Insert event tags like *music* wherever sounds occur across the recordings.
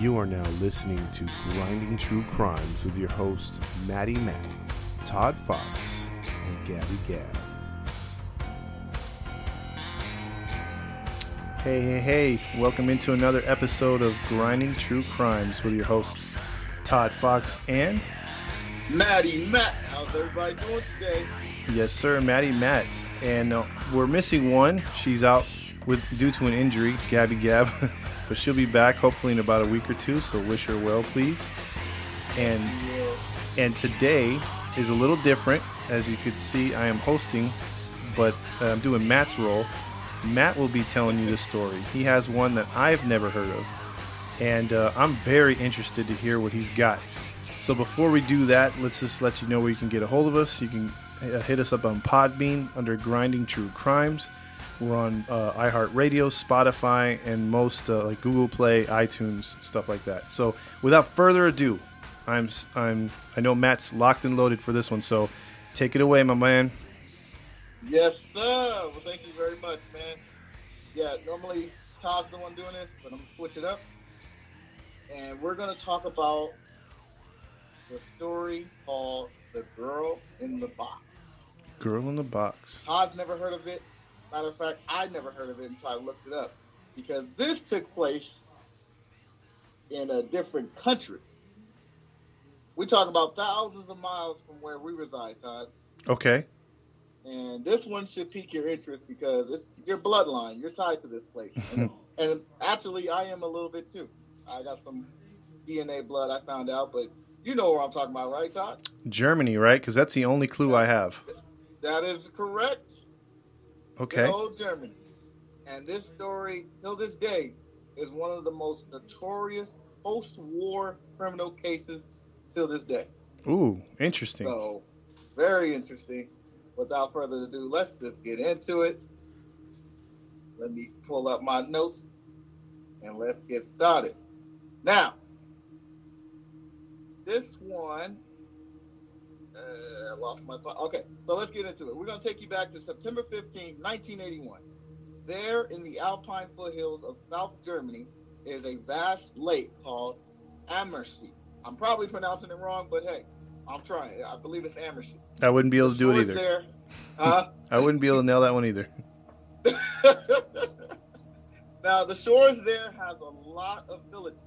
You are now listening to Grinding True Crimes with your hosts, Maddie Matt, Todd Fox, and Gabby Gab. Hey, hey, hey, welcome into another episode of Grinding True Crimes with your host, Todd Fox, and Maddie Matt, how's everybody doing today? yes, sir, Maddie Matt. And uh, we're missing one. She's out with due to an injury, Gabby Gab, *laughs* but she'll be back hopefully in about a week or two. So wish her well, please. And and today is a little different. As you could see, I am hosting, but uh, I'm doing Matt's role. Matt will be telling you the story. He has one that I've never heard of, and uh, I'm very interested to hear what he's got. So before we do that, let's just let you know where you can get a hold of us. You can uh, hit us up on Podbean under Grinding True Crimes. We're on uh, iHeartRadio, Spotify, and most uh, like Google Play, iTunes, stuff like that. So without further ado, I'm I'm I know Matt's locked and loaded for this one. So take it away, my man. Yes, sir. Well, thank you very much, man. Yeah, normally Todd's the one doing this, but I'm gonna switch it up. And we're gonna talk about the story called The Girl in the Box. Girl in the box. Todd's never heard of it. Matter of fact, I never heard of it until I looked it up. Because this took place in a different country. We talk about thousands of miles from where we reside, Todd. Okay. And this one should pique your interest because it's your bloodline. You're tied to this place. *laughs* And, and actually, I am a little bit too. I got some DNA blood I found out, but you know where I'm talking about, right, Todd? Germany, right? Because that's the only clue I have. That is correct. Okay. Old Germany. And this story, till this day, is one of the most notorious post-war criminal cases till this day. Ooh, interesting. So, very interesting. Without further ado, let's just get into it. Let me pull up my notes and let's get started. Now, this one, uh, I lost my thought. Okay, so let's get into it. We're going to take you back to September 15, 1981. There in the Alpine foothills of South Germany is a vast lake called Ammersee. I'm probably pronouncing it wrong, but hey, I'm trying. I believe it's Ammersee. I wouldn't be able to do it either. There, *laughs* huh? I wouldn't be able to nail that one either. *laughs* now the shores there has a lot of villages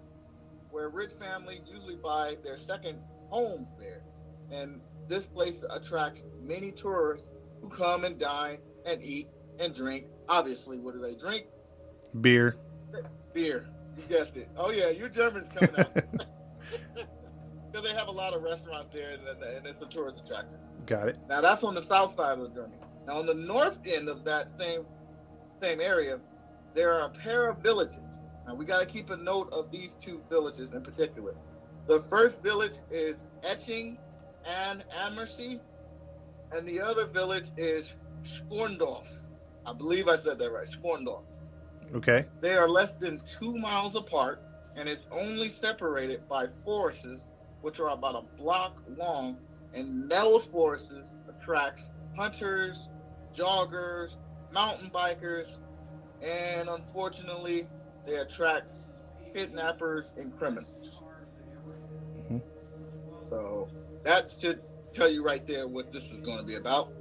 where rich families usually buy their second homes there, and this place attracts many tourists who come and dine and eat and drink. Obviously, what do they drink? Beer. Beer. You guessed it. Oh yeah, your German's coming out *laughs* because they have a lot of restaurants there, and, and it's a tourist attraction. Got it. Now that's on the south side of Germany. Now on the north end of that same same area, there are a pair of villages. Now we got to keep a note of these two villages in particular. The first village is Etching and Ammersee, and the other village is Sporndorf. I believe I said that right, Sporndorf. Okay. They are less than two miles apart, and it's only separated by forests, which are about a block long. And those forests attracts hunters, joggers, mountain bikers, and unfortunately, they attract kidnappers and criminals. Mhm. So that should tell you right there what this is going to be about,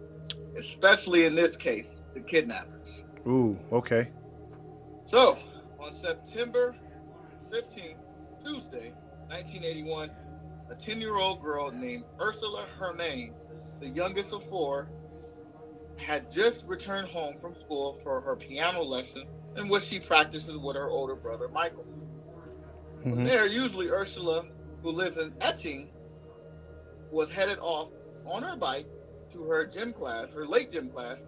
especially in this case, the kidnappers. Ooh, okay. So, on September 15th, Tuesday, 1981, a 10 year old girl named Ursula Hermain, the youngest of four, had just returned home from school for her piano lesson in which she practices with her older brother Michael. Mhm. there, usually Ursula, who lives in Etching, was headed off on her bike to her gym class, her late gym class,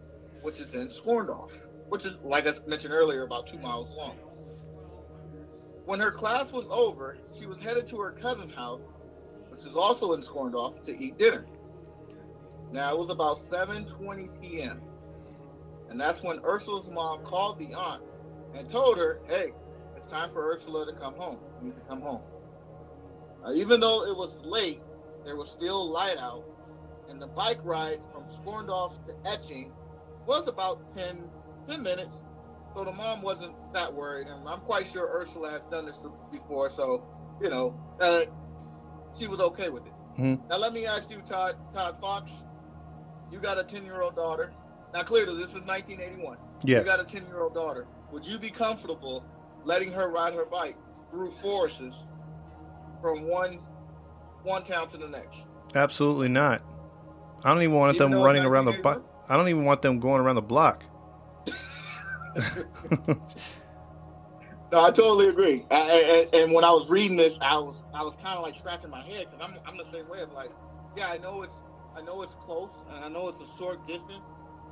which is in Scorndorf, which is, like I mentioned earlier, about two miles long. When her class was over, she was headed to her cousin's house, which is also in Scorndorf, to eat dinner. Now it was about 7:20 p.m. And that's when Ursula's mom called the aunt and told her, "Hey, it's time for Ursula to come home. You need to come home." Even though it was late, there was still light out, and the bike ride from Sporndorf to Etching was about 10, 10 minutes. So the mom wasn't that worried, and I'm quite sure Ursula has done this before, so you know uh, she was okay with it. Mhm. Now let me ask you, Todd, Todd Fox. You got a 10 year old daughter. Now clearly this is 1981. Yes. You got a 10 year old daughter. Would you be comfortable letting her ride her bike through forests from one one town to the next? Absolutely not. I don't even want Even them running around the block. I don't even want them going around the block. *laughs* No, I totally agree. I, I, and when I was reading this, I was I was kind of like scratching my head because I'm I'm the same way. Like, yeah, I know it's I know it's close and I know it's a short distance,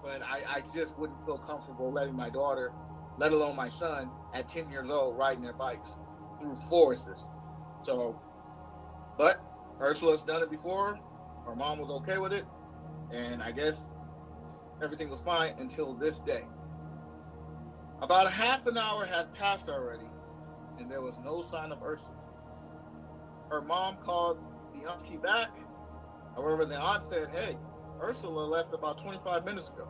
but I, I just wouldn't feel comfortable letting my daughter, let alone my son, at 10 years old, riding their bikes through forests. So, but Ursula's done it before. Her mom was okay with it, and I guess everything was fine until this day. About a half an hour had passed already, and there was no sign of Ursula. Her mom called the auntie back. However, the aunt said, Hey, Ursula left about 25 minutes ago.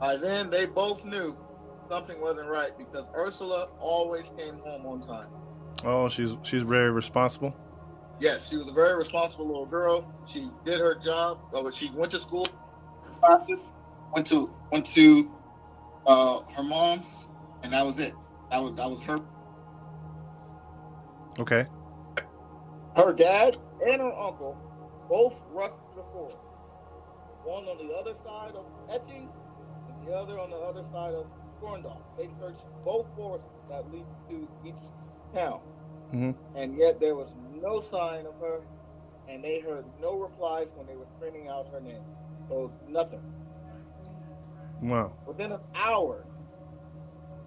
By then, they both knew something wasn't right because Ursula always came home on time. Oh, she's she's very responsible. Yes, she was a very responsible little girl. She did her job. Oh, she went to school, went to went to uh, her mom's, and that was it. That was that was her Okay. Her dad and her uncle both rushed to the forest. One on the other side of Etching and the other on the other side of Gorndorf. They searched both forests that lead to each town. Mhm. And yet there was no sign of her, and they heard no replies when they were screaming out her name. So nothing. Wow. Within an hour,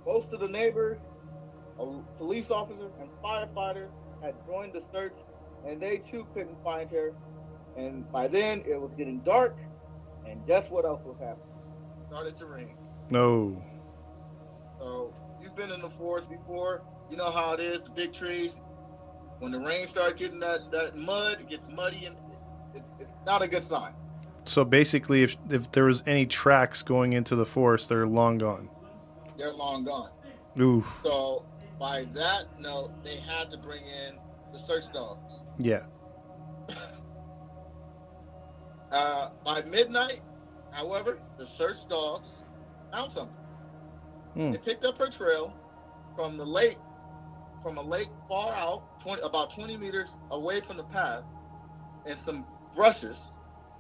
most of the neighbors, a police officers, and firefighters had joined the search, and they too couldn't find her. And by then, it was getting dark, and guess what else was happening? It started to rain. No. So you've been in the forest before. You know how it is. The big trees. When the rain starts getting that, that mud, it gets muddy, and it, it's not a good sign. So basically, if if there was any tracks going into the forest, they're long gone. They're long gone. Ooh. So by that note, they had to bring in the search dogs. Yeah. *laughs* Uh, by midnight, however, the search dogs found something. Hmm. They picked up her trail from the lake, from a lake far out, 20, about 20 meters away from the path, and some brushes.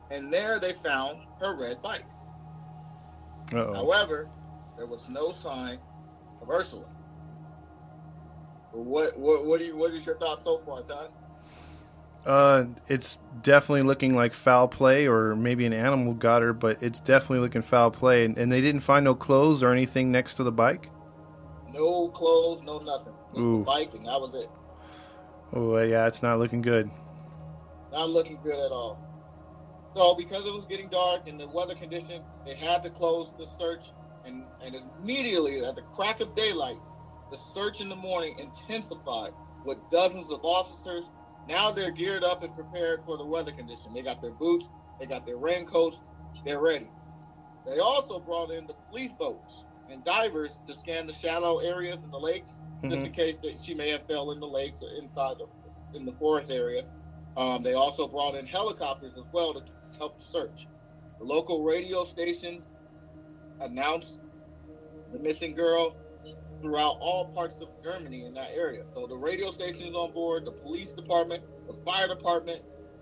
And there they found her red bike. Uh oh. However, there was no sign of Ursula. What what what do you what is your thought so far, Todd? Uh, it's definitely looking like foul play, or maybe an animal got her, but it's definitely looking foul play. And, and they didn't find no clothes or anything next to the bike. No clothes, no nothing. Just Ooh. the bike, and that was it. Oh yeah, it's not looking good. Not looking good at all. So because it was getting dark and the weather condition, they had to close the search, and and immediately at the crack of daylight, the search in the morning intensified with dozens of officers. Now they're geared up and prepared for the weather condition. They got their boots, they got their raincoats, they're ready. They also brought in the police boats and divers to scan the shallow areas in the lakes, just Mhm. in case that she may have fell in the lakes or inside the in the forest area. Um, they also brought in helicopters as well to help search. The local radio station announced the missing girl throughout all parts of Germany in that area. So the radio station is on board, the police department, the fire department,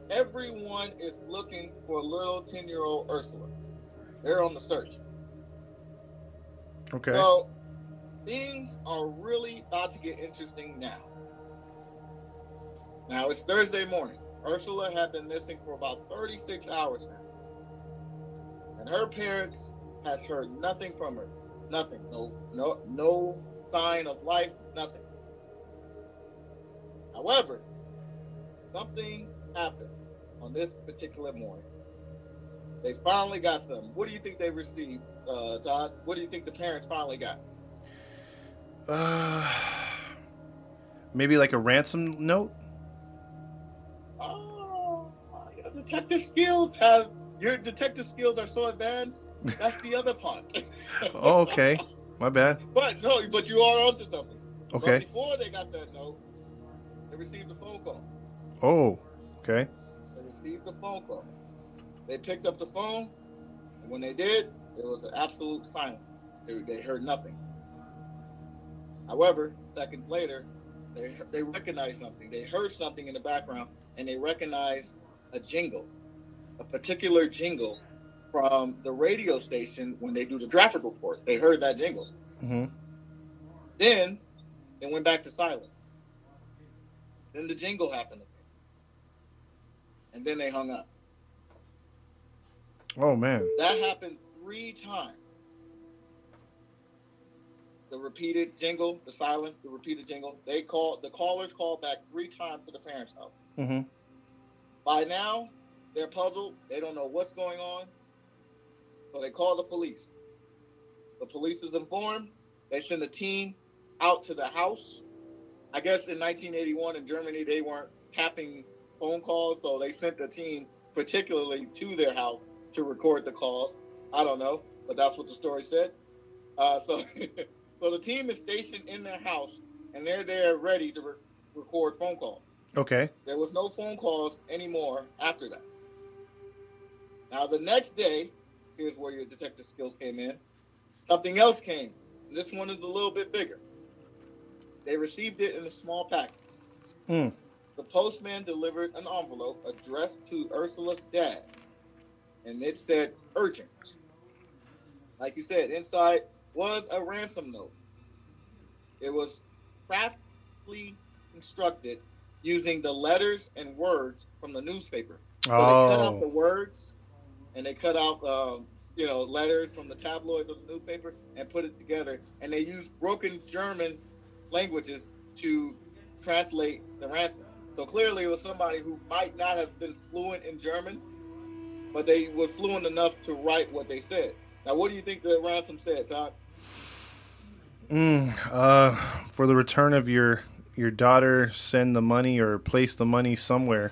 everyone is looking for little 10 year old Ursula. They're on the search. Okay. So things are really about to get interesting now. Now it's Thursday morning. Ursula had been missing for about 36 hours now. And her parents has heard nothing from her. Nothing. No no no sign of life, nothing. However, something happened on this particular morning. They finally got some. What do you think they received, uh, Todd? What do you think the parents finally got? Uh, *sighs* maybe like a ransom note. Oh, your detective skills have your detective skills are so advanced. That's the other part. *laughs* Oh, okay. My bad. but no, but you are onto something. But Okay. before they got that note, they received a phone call. Oh, okay. They received a phone call. They picked up the phone, and when they did, it was an absolute silence. They, they heard nothing. However, seconds later, they they recognized something. They heard something in the background, and they recognized a jingle, a particular jingle from the radio station when they do the traffic report. They heard that jingle. hmm Then it went back to silence. Then the jingle happened again. And then they hung up. Oh man. That happened three times. The repeated jingle, the silence, the repeated jingle. They called the callers called back three times to the parents' house. hmm By now, they're puzzled. They don't know what's going on. So they call the police. The police is informed. They send a team out to the house. I guess in 1981 in Germany, they weren't tapping phone calls, so they sent the team particularly to their house to record the call. I don't know, but that's what the story said. Uh, so, *laughs* so the team is stationed in their house, and they're there ready to re- record phone calls. Okay. There was no phone calls anymore after that. Now the next day, here's where your detective skills came in. Something else came. This one is a little bit bigger. They received it in a small package. Mm. The postman delivered an envelope addressed to Ursula's dad, and it said urgent. Like you said, inside was a ransom note. It was craftily constructed using the letters and words from the newspaper. So they cut out the Oh. words and they cut out, um, you know, letters from the tabloids of the newspaper and put it together. And they used broken German languages to translate the ransom. So clearly, it was somebody who might not have been fluent in German, but they were fluent enough to write what they said. Now, what do you think that ransom said, Todd? Mm, uh, for the return of your your daughter, send the money or place the money somewhere,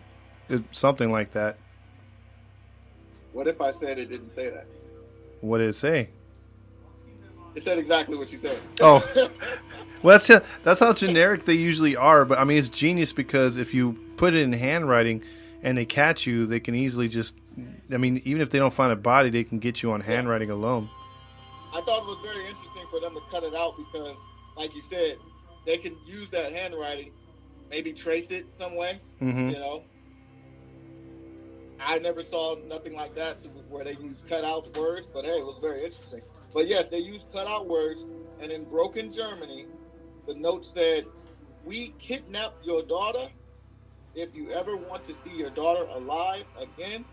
it, something like that. What if I said it didn't say that? What did it say? It said exactly what you said. Oh. *laughs* Well, that's that's how generic they usually are. But I mean, it's genius because if you put it in handwriting and they catch you, they can easily just. I mean, even if they don't find a body, they can get you on handwriting alone. I thought it was very interesting for them to cut it out because, like you said, they can use that handwriting, maybe trace it some way. hmm You know, I never saw nothing like that where they use cut out words, but hey, it was very interesting. But yes, they used cutout words, and in broken Germany, the note said, "We kidnapped your daughter. If you ever want to see your daughter alive again,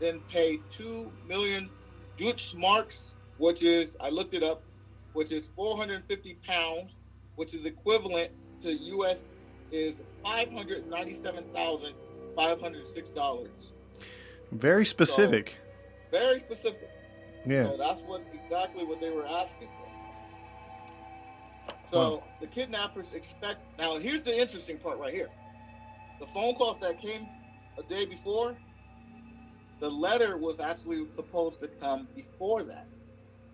then pay two million Deutschmarks, which is I looked it up, which is 450 pounds, which is equivalent to U.S. is five hundred ninety-seven thousand five hundred six dollars. Very specific. Very specific. yeah. So that's what exactly what they were asking for. So the kidnappers expect. Now here's the interesting part right here. The phone calls that came a day before, the letter was actually supposed to come before that,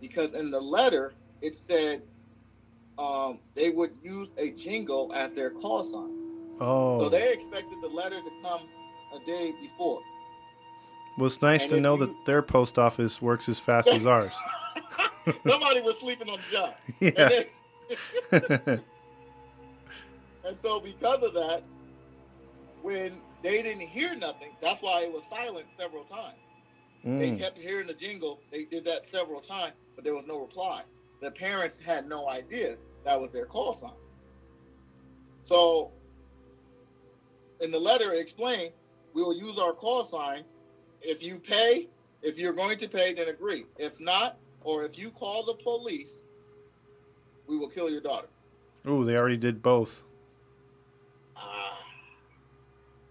because in the letter it said um, they would use a jingle as their call sign. Oh. So they expected the letter to come a day before. well, it's nice and to know you- that their post office works as fast as ours. *laughs* Somebody was sleeping on the job. *laughs* Yeah. And, *laughs* and so because of that, when they didn't hear nothing, that's why it was silent several times. They Mm. kept hearing the jingle. They did that several times, but there was no reply. The parents had no idea that was their call sign. So, in the letter, it explained we will use our call sign. If you pay, if you're going to pay, then agree. If not, or if you call the police, we will kill your daughter. Ooh, they already did both.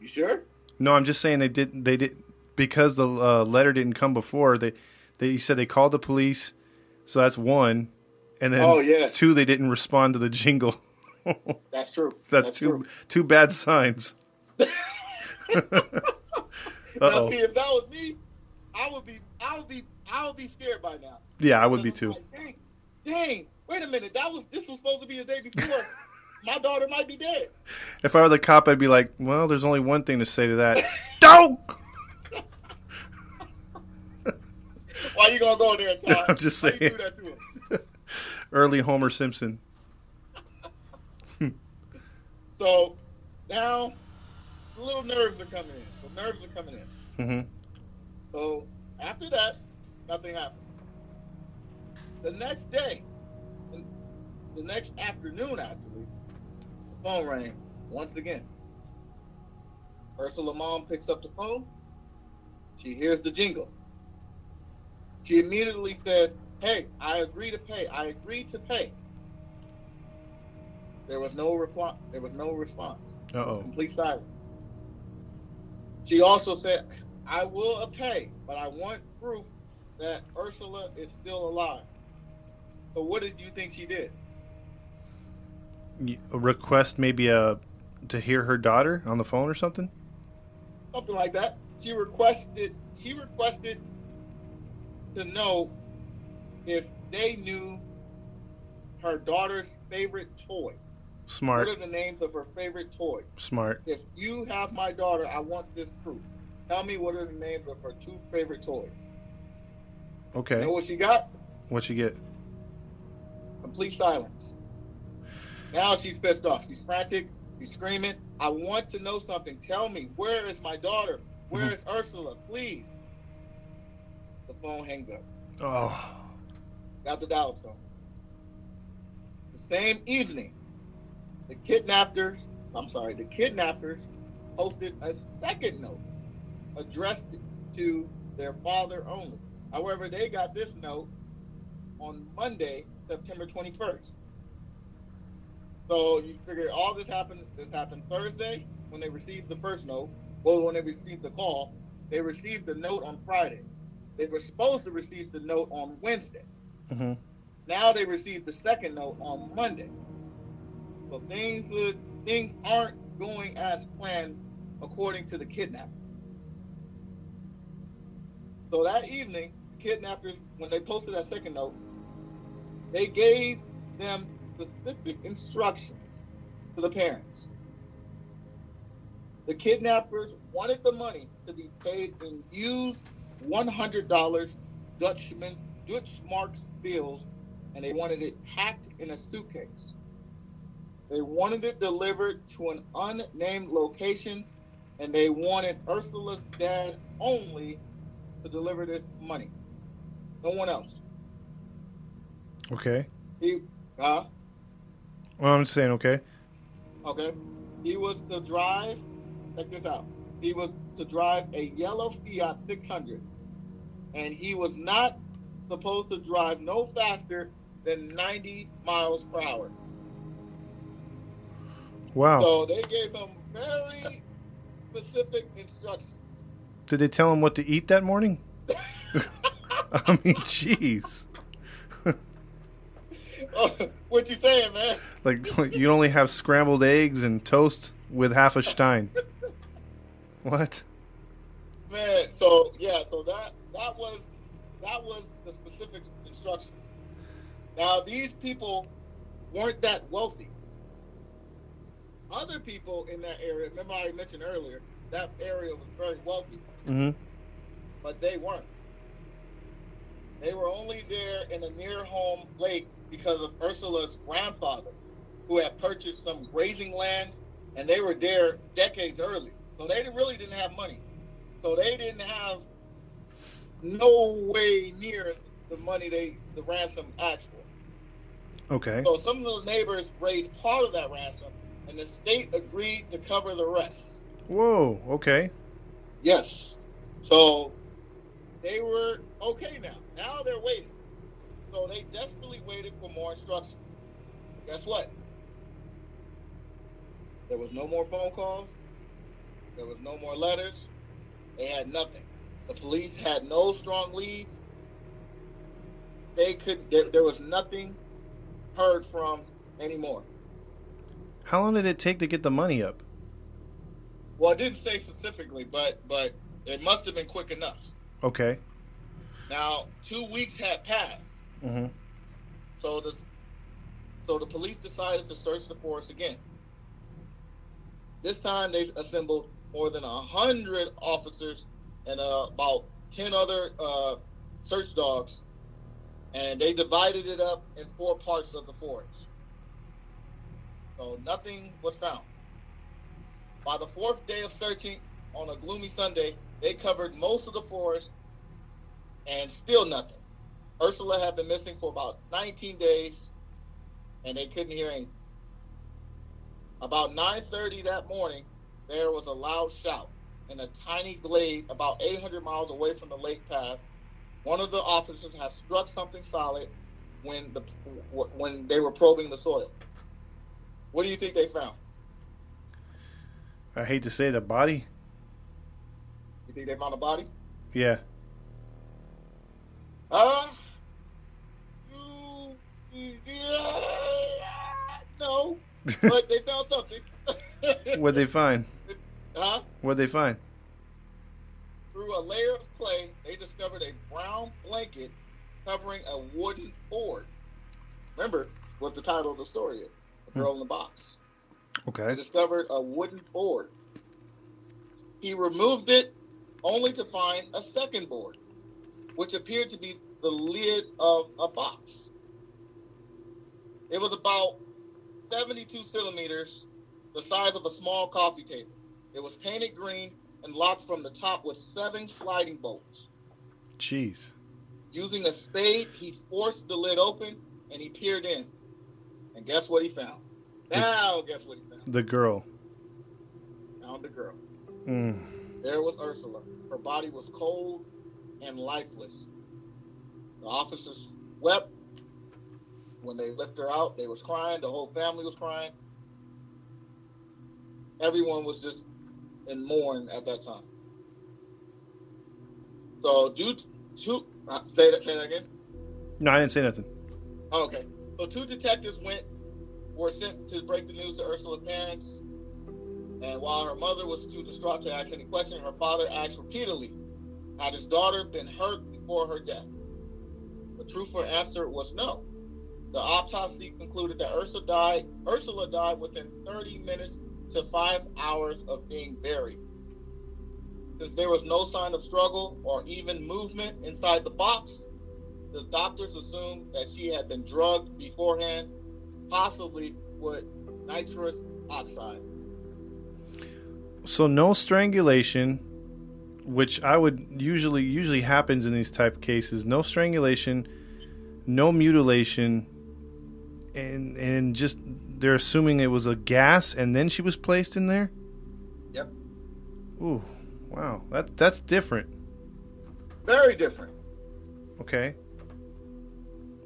You sure? No, I'm just saying they did. They did. because the uh, letter didn't come before, they they said they called the police. So that's one, and then Oh, yeah. two they didn't respond to the jingle. *laughs* That's true. That's, two true. two bad signs. *laughs* Now, see, if that was me, I would be, I would be, I would be scared by now. Yeah, I would be too. Like, dang, dang, wait a minute, that was this was supposed to be the day before. My daughter might be dead. If I were the cop, I'd be like, "Well, there's only one thing to say to that. *laughs* Don't." *laughs* Why you gonna go there? *laughs* I'm just saying. do that to him? Early Homer Simpson. So now the little nerves are coming in. The nerves are coming in. Mm-hmm. So after that, nothing happened. The next day, the- next afternoon actually, phone rang once again. Ursula mom picks up the phone. She hears the jingle. She immediately says, Hey, I agree to pay. I agree to pay. There was no reply. There was no response. Oh. Complete silence. She also said, I will pay, but I want proof that Ursula is still alive. So what did you think she did? A request maybe uh to hear her daughter on the phone or something. Something like that. She requested she requested to know if they knew her daughter's favorite toy. Smart, What are the names of her favorite toys? smart. If you have my daughter, I want this proof. Tell me what are the names of her two favorite toys. You Okay. know what she got? What she get? Complete silence. Now she's pissed off. She's frantic. She's screaming. I want to know something. Tell me, where is my daughter? Where mm-hmm. is Ursula? Please. The phone hangs up. Oh. Got the dial tone. The same evening, the kidnappers, I'm sorry, the kidnappers posted a second note addressed to their father only. However, they got this note on Monday, September 21st. So you figure all this happened. This happened Thursday when they received the first note. Well, when they received the call, they received the note on Friday. They were supposed to receive the note on Wednesday. hmm Now they received the second note on Monday. So things would, things aren't going as planned according to the kidnapper. So that evening, kidnappers, when they posted that second note, they gave them specific instructions to the parents. The kidnappers wanted the money to be paid in used $100 Dutchman, Deutschmarks bills, and they wanted it packed in a suitcase. They wanted it delivered to an unnamed location, and they wanted Ursula's dad only to deliver this money. No one else. Okay. He, uh, Well, I'm just saying. Okay. Okay. He was to drive, check this out. He was to drive a yellow Fiat 600. And he was not supposed to drive no faster than 90 miles per hour. Wow. So they gave him very specific instructions. Did they tell him what to eat that morning? *laughs* *laughs* I mean, jeez. *laughs* what you saying, man? Like, like you only have scrambled eggs and toast with half a stein. What? Man, so yeah, so that that was that was the specific instruction. Now these people weren't that wealthy. Other people in that area, remember I mentioned earlier, that area was very wealthy, hmm but they weren't. They were only there in a near home lake because of Ursula's grandfather, who had purchased some grazing lands, and they were there decades early. So they really didn't have money. So they didn't have no way near the money they the ransom asked for. Okay. So some of the neighbors raised part of that ransom, and the state agreed to cover the rest. Whoa. Okay. Yes. So they were okay now. Now they're waiting. So they desperately waited for more instructions. Guess what? There was no more phone calls. There was no more letters. They had nothing. The police had no strong leads. They could. There, there was nothing heard from anymore. How long did it take to get the money up? Well, it didn't say specifically, but but it must have been quick enough. Okay. Now, two weeks had passed, Mm-hmm. so the so the police decided to search the forest again. This time, they assembled more than hundred officers and uh, about ten other uh, search dogs, and they divided it up in four parts of the forest. So nothing was found. By the fourth day of searching on a gloomy Sunday, they covered most of the forest and still nothing. Ursula had been missing for about 19 days and they couldn't hear anything. About 9:30 that morning, there was a loud shout in a tiny glade about 800 miles away from the lake path. One of the officers had struck something solid when the when they were probing the soil. What do you think they found? I hate to say the body. You think they found a body? Yeah. Uh, yeah, *laughs* no, *laughs* but they found something. *laughs* What'd they find? huh? What'd they find? Through a layer of clay, they discovered a brown blanket covering a wooden board. Remember what the title of the story is: "The hmm. Girl in the Box." They Okay. discovered a wooden board. He removed it only to find a second board, which appeared to be the lid of a box. It was about 72 centimeters, the size of a small coffee table. It was painted green and locked from the top with seven sliding bolts. Jeez. Using a spade, he forced the lid open and he peered in. And guess what he found? Now, guess what he found? The girl. Found the girl. Mm. There was Ursula. Her body was cold and lifeless. The officers wept when they lifted her out. They was crying. The whole family was crying. Everyone was just in mourn at that time. So due to uh, say that say that again. No, I didn't say nothing. Oh, okay. So two detectives went were sent to break the news to Ursula's parents. And while her mother was too distraught to ask any questions, her father asked repeatedly, had his daughter been hurt before her death? The truthful answer was no. The autopsy concluded that Ursula died. Ursula died within 30 minutes to five hours of being buried. Since there was no sign of struggle or even movement inside the box, the doctors assumed that she had been drugged beforehand, possibly with nitrous oxide. So no strangulation, which I would usually usually happens in these type of cases. No strangulation, no mutilation, and and just they're assuming it was a gas, and then she was placed in there. Yep. Ooh, wow, that that's different. Very different. Okay.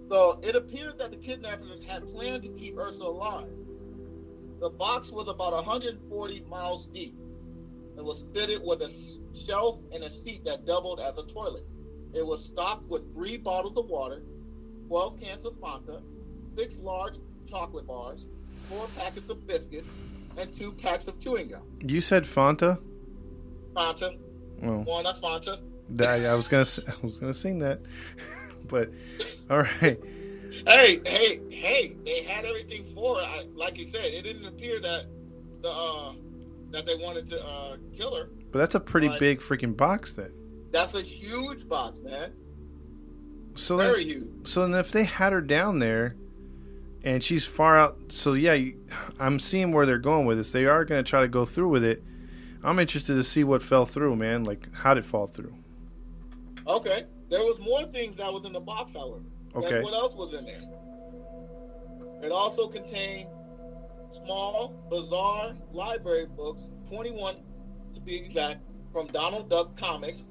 So it appeared that the kidnappers had planned to keep Ursula alive. The box was about 140 miles deep and was fitted with a shelf and a seat that doubled as a toilet. It was stocked with three bottles of water, 12 cans of Fanta, six large chocolate bars, four packets of biscuits, and two packs of chewing gum. You said Fanta. Fanta, Well, of Fanta. that, I was gonna I was gonna sing that, *laughs* but all right. Hey, hey, hey! They had everything for it. Like you said, it didn't appear that the uh, that they wanted to uh, kill her. But that's a pretty big freaking box then. That's a huge box, man. So Very then, huge. so then if they had her down there, and she's far out, so yeah, I'm seeing where they're going with this. They are going to try to go through with it. I'm interested to see what fell through, man. Like how did it fall through? Okay. There was more things that was in the box, however. Okay. What else was in there? It also contained small, bizarre library books, 21 to be exact, from Donald Duck comics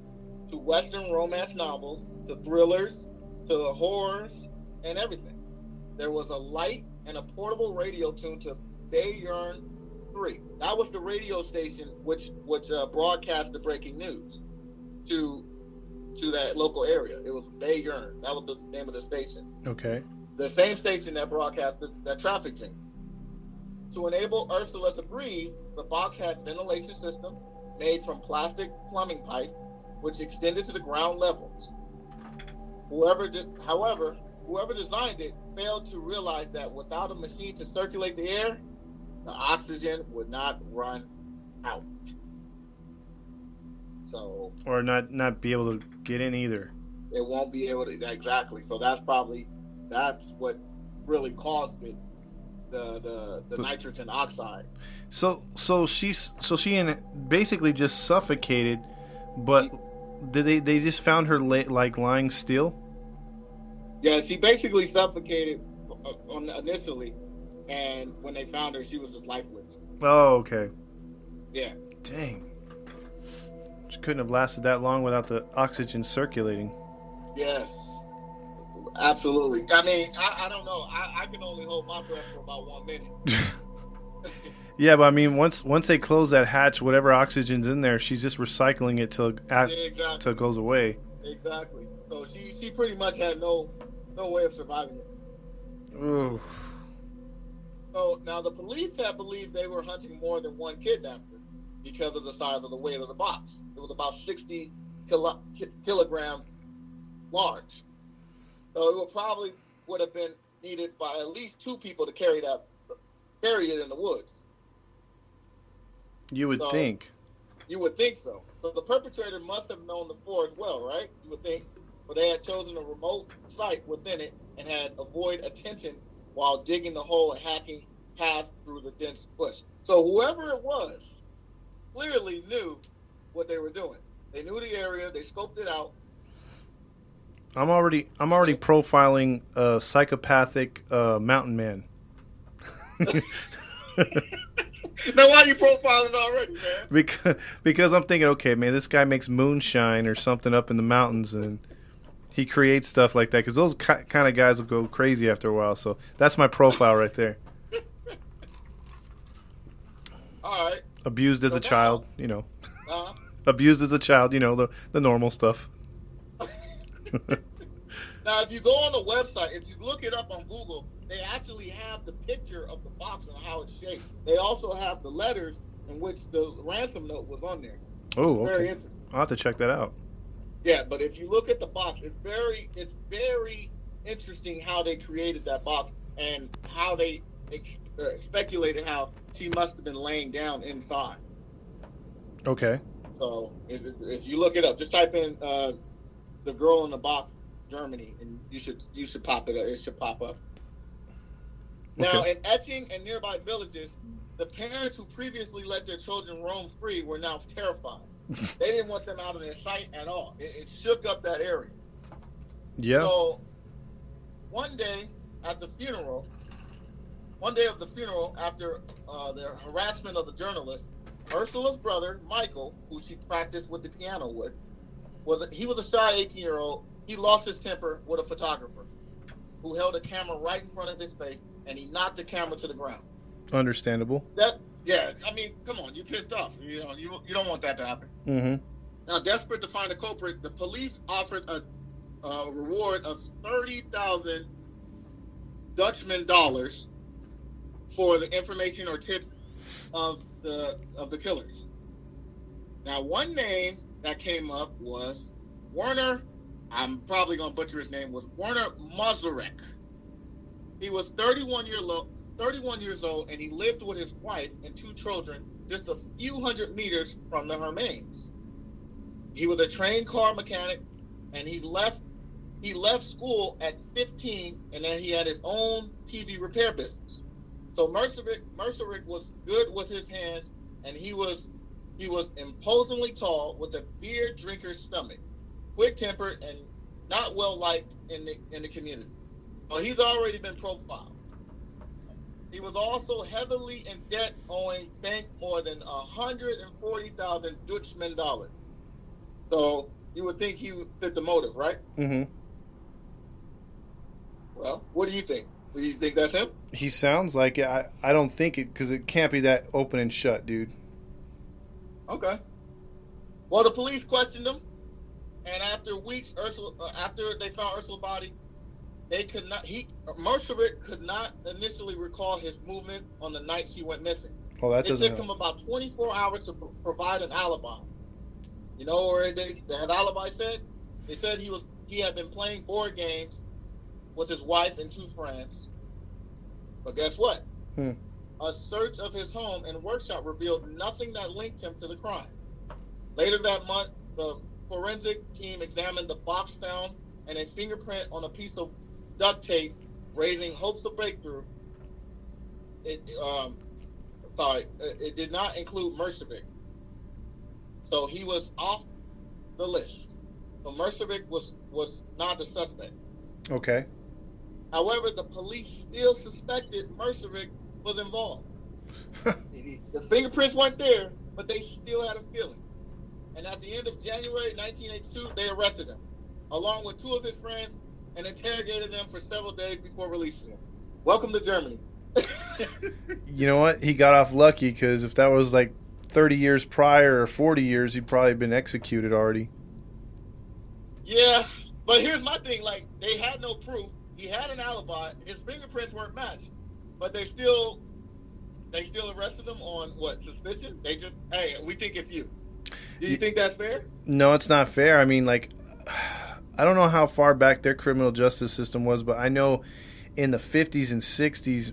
to Western romance novels to thrillers to horrors and everything. There was a light and a portable radio tuned to Bayern 3. That was the radio station which which uh, broadcast the breaking news to to that local area. It was Bayern. That was the name of the station. Okay. The same station that broadcast the, that traffic jam. To enable Ursula to breathe, the box had ventilation system made from plastic plumbing pipe, which extended to the ground levels. Whoever, did, however, whoever designed it failed to realize that without a machine to circulate the air, the oxygen would not run out. So Or not not be able to get in either. it won't be able to exactly. So that's probably that's what really caused it. The the the The- nitrogen oxide. So so she's so she in basically just suffocated, but did they they just found her la- like lying still? Yeah, she basically suffocated on initially, and when they found her, she was just lifeless. Oh, okay. Yeah, Dang. She couldn't have lasted that long without the oxygen circulating. yes, absolutely. I mean, I, I don't know. I, I can only hold my breath for about one minute. *laughs* Yeah, but I mean, once once they close that hatch, whatever oxygen's in there, she's just recycling it till yeah, exactly, till it goes away. Exactly. So she she pretty much had no no way of surviving it. Ooh. So now the police had believed they were hunting more than one kidnapper because of the size of the weight of the box. It was about 60 kilo, ki- kilograms large. So it would probably would have been needed by at least two people to carry that carry it in the woods. You would So- think. You would think so. So the perpetrator must have known the four as well, right? You would think. But they had chosen a remote site within it and had avoided attention while digging the hole and hacking path through the dense bush. So whoever it was clearly knew what they were doing. They knew the area, they scoped it out. I'm already I'm already profiling a psychopathic uh, mountain man. *laughs* *laughs* now why are you profiling already, man? because because I'm thinking, okay, man, this guy makes moonshine or something up in the mountains, and he creates stuff like that. Because those ki- kind of guys will go crazy after a while. So that's my profile right there. All right. Abused as So a now- child, you know. Uh, *laughs* Abused as a child, you know the the normal stuff. *laughs* *laughs* Now, if you go on the website, if you look it up on Google, they actually have the picture of the box and how it's shaped. They also have the letters in which the ransom note was on there. Oh, Very interesting. I'll have to check that out. Yeah, but if you look at the box, it's very, it's very interesting how they created that box and how they ex- uh, speculated how she must have been laying down inside. Okay. So if, if you look it up, just type in uh, the girl in the box, Germany, and you should you should pop it up. It should pop up. Now Okay. in Etching and nearby villages, the parents who previously let their children roam free were now terrified. *laughs* they didn't want them out of their sight at all. It, it shook up that area. Yeah. So one day at the funeral, one day of the funeral, after uh, the harassment of the journalist, Ursula's brother Michael, who she practiced with the piano with, was a, he was a shy 18 year old. He lost his temper with a photographer, who held a camera right in front of his face, and he knocked the camera to the ground. Understandable. That yeah, I mean, come on, you pissed off. You know, you you don't want that to happen. Mm-hmm. Now, desperate to find a culprit, the police offered a, a reward of thirty thousand Dutchman dollars for the information or tips of the of the killers. Now, one name that came up was Werner. I'm probably gonna butcher his name. Was Werner Mazurek. He was 31 year lo- 31 years old, and he lived with his wife and two children just a few hundred meters from the Hermains. He was a trained car mechanic, and he left he left school at 15, and then he had his own TV repair business. So Mercerick Mercerick was good with his hands, and he was he was imposingly tall with a beer drinker's stomach, quick tempered, and not well liked in the in the community. So he's already been profiled. He was also heavily in debt, owing bank more than 140,000 Dutchman dollars. So you would think he fit the motive, right? Mm-hmm. Well, what do you think? Do you think that's him? He sounds like it. I, I don't think it because it can't be that open and shut, dude. Okay. Well, the police questioned him, and after weeks, Ursula, uh, after they found Ursula's body, they could not. He Mercevic could not initially recall his movement on the night she went missing. Oh, that it doesn't It took help. him about 24 hours to pro- provide an alibi. You know where they, that alibi said? They said he was he had been playing board games with his wife and two friends. But guess what? Hmm. A search of his home and workshop revealed nothing that linked him to the crime. Later that month, the forensic team examined the box found and a fingerprint on a piece of duct tape, raising hopes of breakthrough. It, um, sorry, it did not include Mercevic. So he was off the list. So Mercevic was was not the suspect. Okay. However, the police still suspected Mercevic was involved. *laughs* the fingerprints weren't there, but they still had a feeling. And at the end of January 1982, they arrested him, along with two of his friends, and interrogated them for several days before releasing him. Welcome to Germany. *laughs* You know what? He got off lucky because if that was like 30 years prior or 40 years, he'd probably been executed already. yeah, but here's my thing: like they had no proof. He had an alibi. His fingerprints weren't matched, but they still they still arrested him on what suspicion? They just hey, we think it's you. Do you Ye- think that's fair? No, it's not fair. I mean, like, *sighs* I don't know how far back their criminal justice system was, but I know in the 50s and 60s,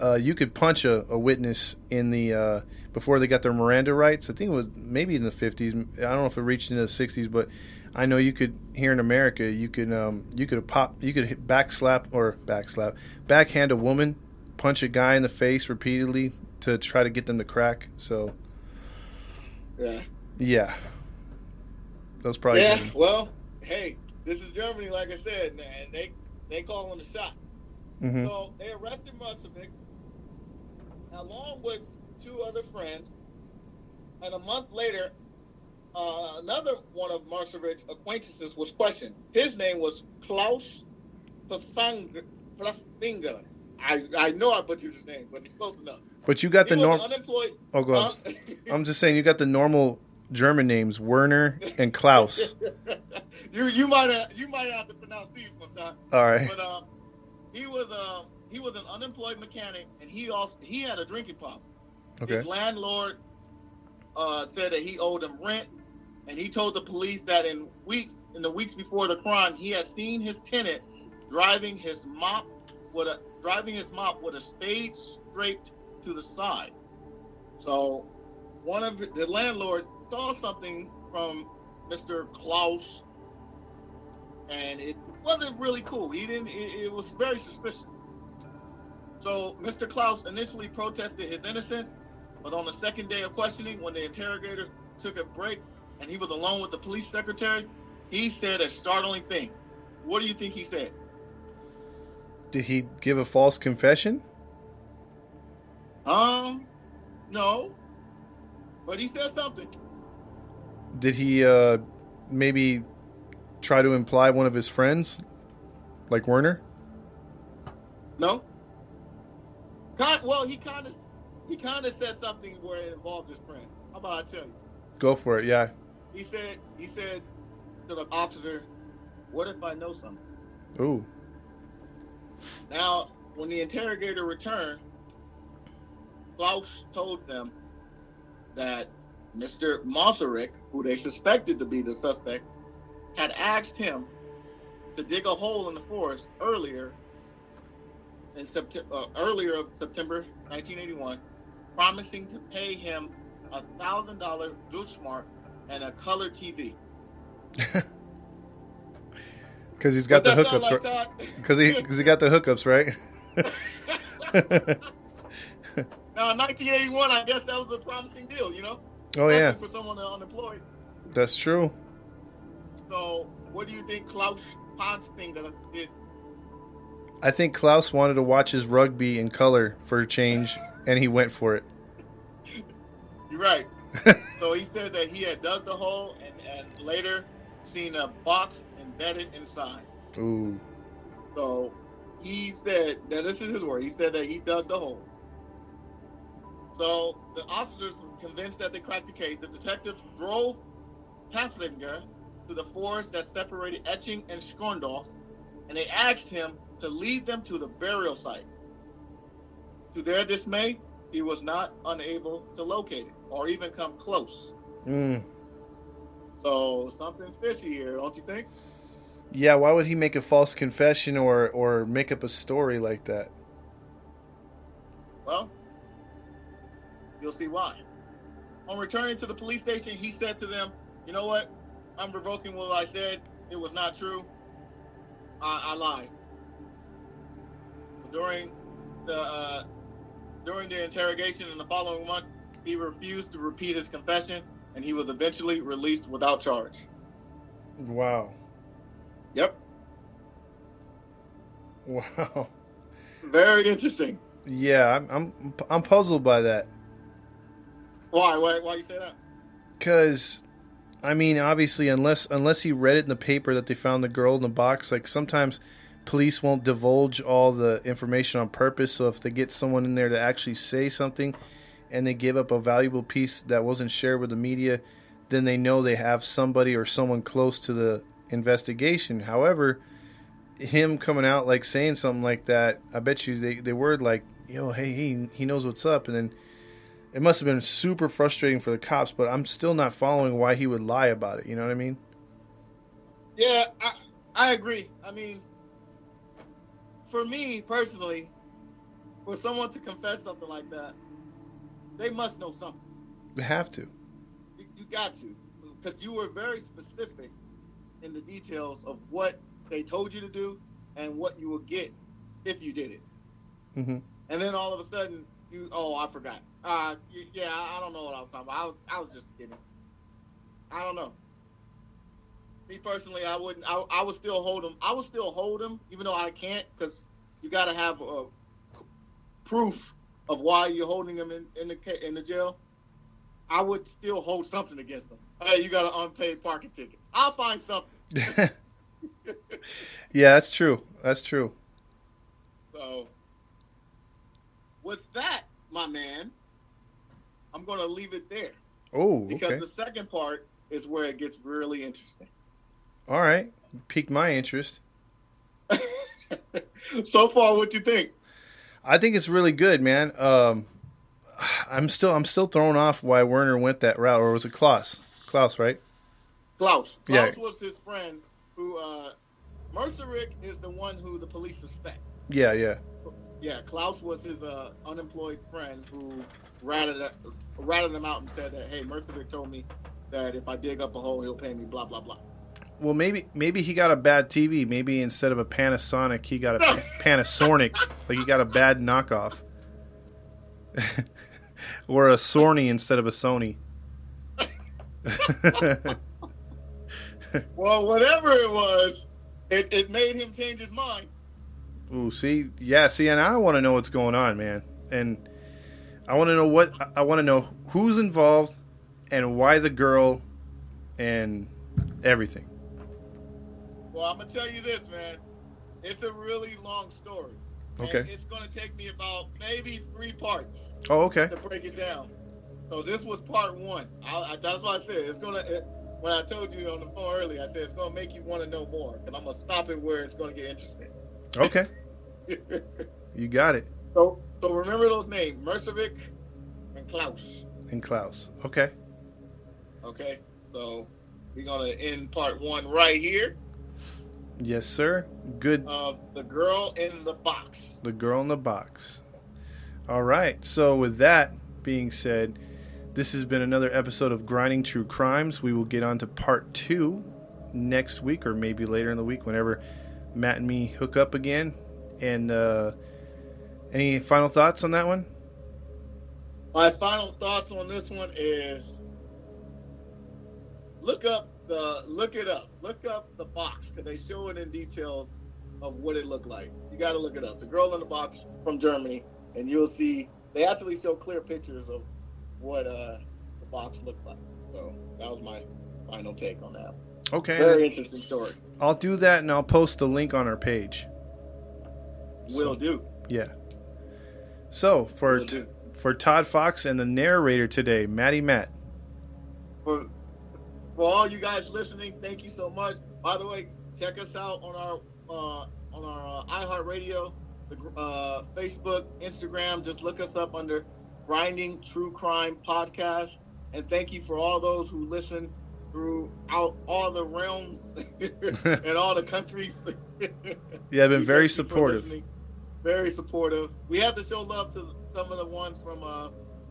uh, you could punch a, a witness in the uh, before they got their Miranda rights. I think it was maybe in the 50s. I don't know if it reached into the 60s, but I know you could here in America, you could um, you could pop, you could hit back slap or back slap, backhand a woman, punch a guy in the face repeatedly to try to get them to crack. So Yeah. Yeah, that was probably yeah. good. Well, hey, this is Germany, like I said, man. They they calling the shots. Mhm. So they arrested Musovic along with two other friends, and a month later, uh, another one of Marcevic's acquaintances was questioned. His name was Klaus Pfaffinger. I I know I butchered his name, but it's close enough. But you got the He was norm. unemployed. Oh, go on. Huh? I'm just saying you got the normal German names Werner and Klaus. *laughs* you you might have you might have to pronounce these sometime. All right. But um, he was um he was an unemployed mechanic, and he also he had a drinking problem. Okay. His landlord uh, said that he owed him rent, and he told the police that in weeks in the weeks before the crime, he had seen his tenant driving his mop with a driving his mop with a spade scraped to the side. So one of the landlord saw something from Mr. Klaus, and it wasn't really cool. He didn't. It, it was very suspicious. So Mr. Klaus initially protested his innocence, but on the second day of questioning, when the interrogator took a break and he was alone with the police secretary, he said a startling thing. What do you think he said? Did he give a false confession? Um, no. But he said something. Did he uh, maybe try to imply one of his friends, like Werner? No. Kind, well, he kind of he kind of said something where it involved his friend. How about I tell you? Go for it. Yeah. He said he said to the officer, "What if I know something?" Ooh. Now, when the interrogator returned, Klaus told them that Mr. Masaryk, who they suspected to be the suspect, had asked him to dig a hole in the forest earlier in September, uh, earlier of September 1981, promising to pay him a thousand dollar Deutschmark and a color TV. Because *laughs* he's got the Does that hookups. like right? Because he, cause he got the hookups, right? *laughs* Now, in 1981, I guess that was a promising deal, you know? Oh yeah, For someone that's unemployed. that's true. So, what do you think Klaus Ponsfinger did? I think Klaus wanted to watch his rugby in color for a change, and he went for it. *laughs* You're right. so he said that he had dug the hole and, and later seen a box embedded inside. Ooh. So he said that this is his word. He said that he dug the hole. So the officers convinced that they cracked the case. The detectives drove Pfaffinger to to the forest that separated Eching and Schondorf, and they asked him to lead them to the burial site. To their dismay, he was not unable to locate it or even come close. Mm. So something's fishy here, don't you think? Yeah, why would he make a false confession or or make up a story like that? Well, you'll see why. On returning to the police station, he said to them, "You know what? I'm revoking what I said. It was not true. I, I lied." During the uh, during the interrogation in the following month, he refused to repeat his confession, and he was eventually released without charge. Wow. Yep, Wow. very interesting. Yeah, I'm I'm I'm puzzled by that. Why? Why? Why you say that? Cause, I mean, obviously, unless unless he read it in the paper that they found the girl in the box, like sometimes police won't divulge all the information on purpose. So if they get someone in there to actually say something, and they give up a valuable piece that wasn't shared with the media, then they know they have somebody or someone close to the investigation. However, him coming out like saying something like that, I bet you they they were like, yo, hey, he he knows what's up, and then it must have been super frustrating for the cops, but I'm still not following why he would lie about it. You know what I mean? Yeah, I, I agree. I mean, for me personally, for someone to confess something like that, they must know something. They have to. You, you got to, because you were very specific in the details of what they told you to do and what you would get if you did it. hmm And then all of a sudden, you oh I forgot. Uh, yeah, I don't know what I was talking about. I was, I was just kidding. I don't know. Me personally, I wouldn't. I, I would still hold him. I would still hold him, even though I can't, because you got to have uh, proof of why you're holding him in, in the in the jail. I would still hold something against him. Hey, you got an unpaid parking ticket. I'll find something. *laughs* yeah, that's true. That's true. So, with that, my man, I'm going to leave it there Oh, because okay. the second part is where it gets really interesting. All right. Piqued my interest. *laughs* so far, what do you think? I think it's really good, man. Um, I'm still I'm still thrown off why Werner went that route, or was it Klaus? Klaus, right? Klaus. Yeah. Was his friend who, uh, Mercerick is the one who the police suspect. Yeah, yeah. Yeah, Klaus was his uh, unemployed friend who ratted, ratted him out and said that, hey, Mercerick told me that if I dig up a hole, he'll pay me, blah, blah, blah. Well, maybe maybe he got a bad TV. Maybe instead of a Panasonic, he got a pa- *laughs* Panasonic. Like he got a bad knockoff, *laughs* or a Sony instead of a Sony. *laughs* Well, whatever it was, it, it made him change his mind. Ooh, see, yeah, see, and I want to know what's going on, man, and I want to know what I want to know who's involved and why the girl and everything. Well, I'm gonna tell you this, man. It's a really long story. and Okay. it's gonna take me about maybe three parts Oh, okay. to break it down. So this was part one. I, I, that's what I said. It's gonna. It, when I told you on the phone earlier, I said it's gonna make you want to know more, and I'm gonna stop it where it's gonna get interesting. Okay, *laughs* you got it. So, so remember those names: Mercevic and Klaus. And Klaus. Okay. Okay. So we're gonna end part one right here. Yes, sir. Good. Of the girl in the box. The girl in the box. All right. So, with that being said, this has been another episode of Grinding True Crimes. We will get on to part two next week or maybe later in the week whenever Matt and me hook up again. And uh, any final thoughts on that one? My final thoughts on this one is look up the look it up. Look up the box because they show it in details of what it looked like. You got to look it up. The girl in the box from Germany, and you'll see they actually show clear pictures of what uh, the box looked like. So that was my final take on that. Okay. Very interesting story. I'll do that and I'll post the link on our page. Will So- do. Yeah. So, for, do. for Todd Fox and the narrator today, Maddie Matt. For for all you guys listening, thank you so much. By the way, check us out on our uh, on our uh, iHeartRadio, uh, Facebook, Instagram. Just look us up under Grinding True Crime Podcast. And thank you for all those who listen throughout all the realms *laughs* and all the countries. *laughs* yeah, I've been *laughs* very supportive. Very supportive. We have to show love to some of the ones from uh,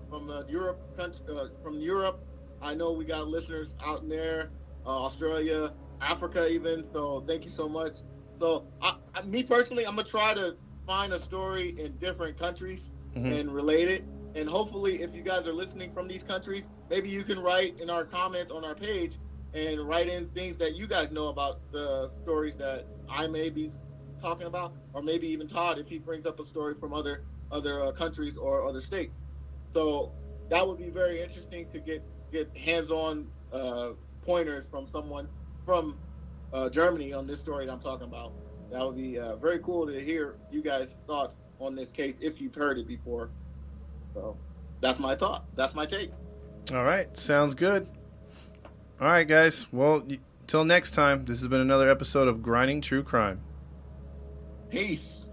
from uh, Europe, country, uh, from Europe. I know we got listeners out in there, uh, Australia, Africa, even. So thank you so much. So, I, I, me personally, I'm gonna try to find a story in different countries mm-hmm. and relate it. And hopefully, if you guys are listening from these countries, maybe you can write in our comments on our page and write in things that you guys know about the stories that I may be talking about, or maybe even Todd if he brings up a story from other other uh, countries or other states. So that would be very interesting to get get hands-on uh, pointers from someone from uh, Germany on this story that I'm talking about. That would be uh, very cool to hear you guys' thoughts on this case if you've heard it before. So that's my thought. That's my take. All right, sounds good. All right, guys. Well, till next time. This has been another episode of Grinding True Crime. Peace.